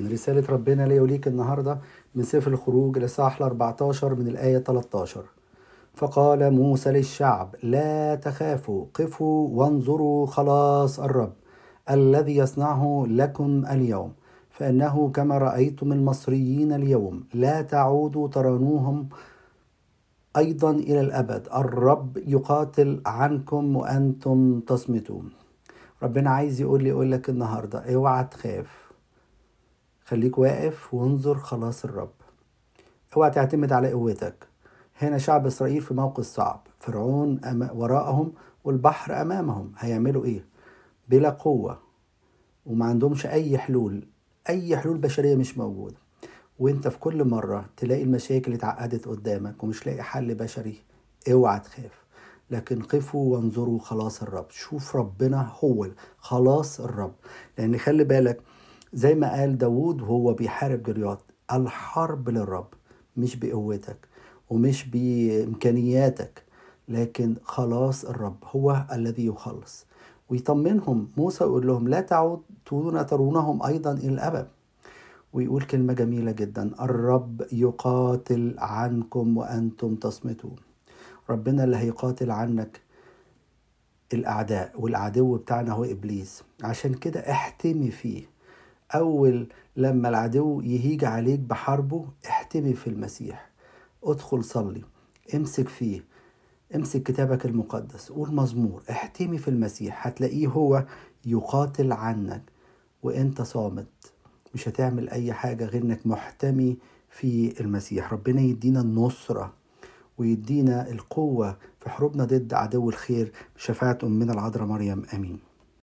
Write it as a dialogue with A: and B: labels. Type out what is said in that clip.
A: رسالة ربنا لي وليك النهاردة من سفر الخروج الإصحاح 14 من الآية 13 فقال موسى للشعب لا تخافوا قفوا وانظروا خلاص الرب الذي يصنعه لكم اليوم. فإنه كما رأيتم المصريين اليوم لا تعودوا ترانوهم أيضا إلى الأبد. الرب يقاتل عنكم وأنتم تصمتون. ربنا عايز يقول لي يقول لك النهاردة اوعى تخاف. خليك واقف وانظر خلاص الرب. اوعى تعتمد على قوتك. هنا شعب إسرائيل في موقف صعب. فرعون وراءهم والبحر أمامهم. هيعملوا إيه؟ بلا قوة. وما عندهمش أي حلول. أي حلول بشرية مش موجودة. وانت في كل مرة تلاقي المشاكل اتعقدت قدامك ومش لاقي حل بشري اوعى تخاف. لكن قفوا وانظروا خلاص الرب. شوف ربنا هو خلاص الرب. لأن خلي بالك زي ما قال داوود وهو بيحارب جريات الحرب للرب مش بقوتك ومش بإمكانياتك لكن خلاص الرب هو الذي يخلص. ويطمنهم. موسى يقول لهم لا تعودون ترونهم أيضا إلى الأبد. ويقول كلمة جميلة جدا الرب يقاتل عنكم وأنتم تصمتون. ربنا اللي هيقاتل عنك الأعداء والعدو بتاعنا هو إبليس. عشان كده احتمي فيه. أول لما العدو يهيج عليك بحربه احتمي في المسيح. ادخل صلي. امسك فيه. امسك كتابك المقدس. قول مزمور. احتمي في المسيح. هتلاقيه هو يقاتل عنك وانت صامت. مش هتعمل أي حاجة غير إنك محتمي في المسيح. ربنا يدينا النصرة ويدينا القوة في حروبنا ضد عدو الخير بشفاعة أمنا العذراء مريم. آمين.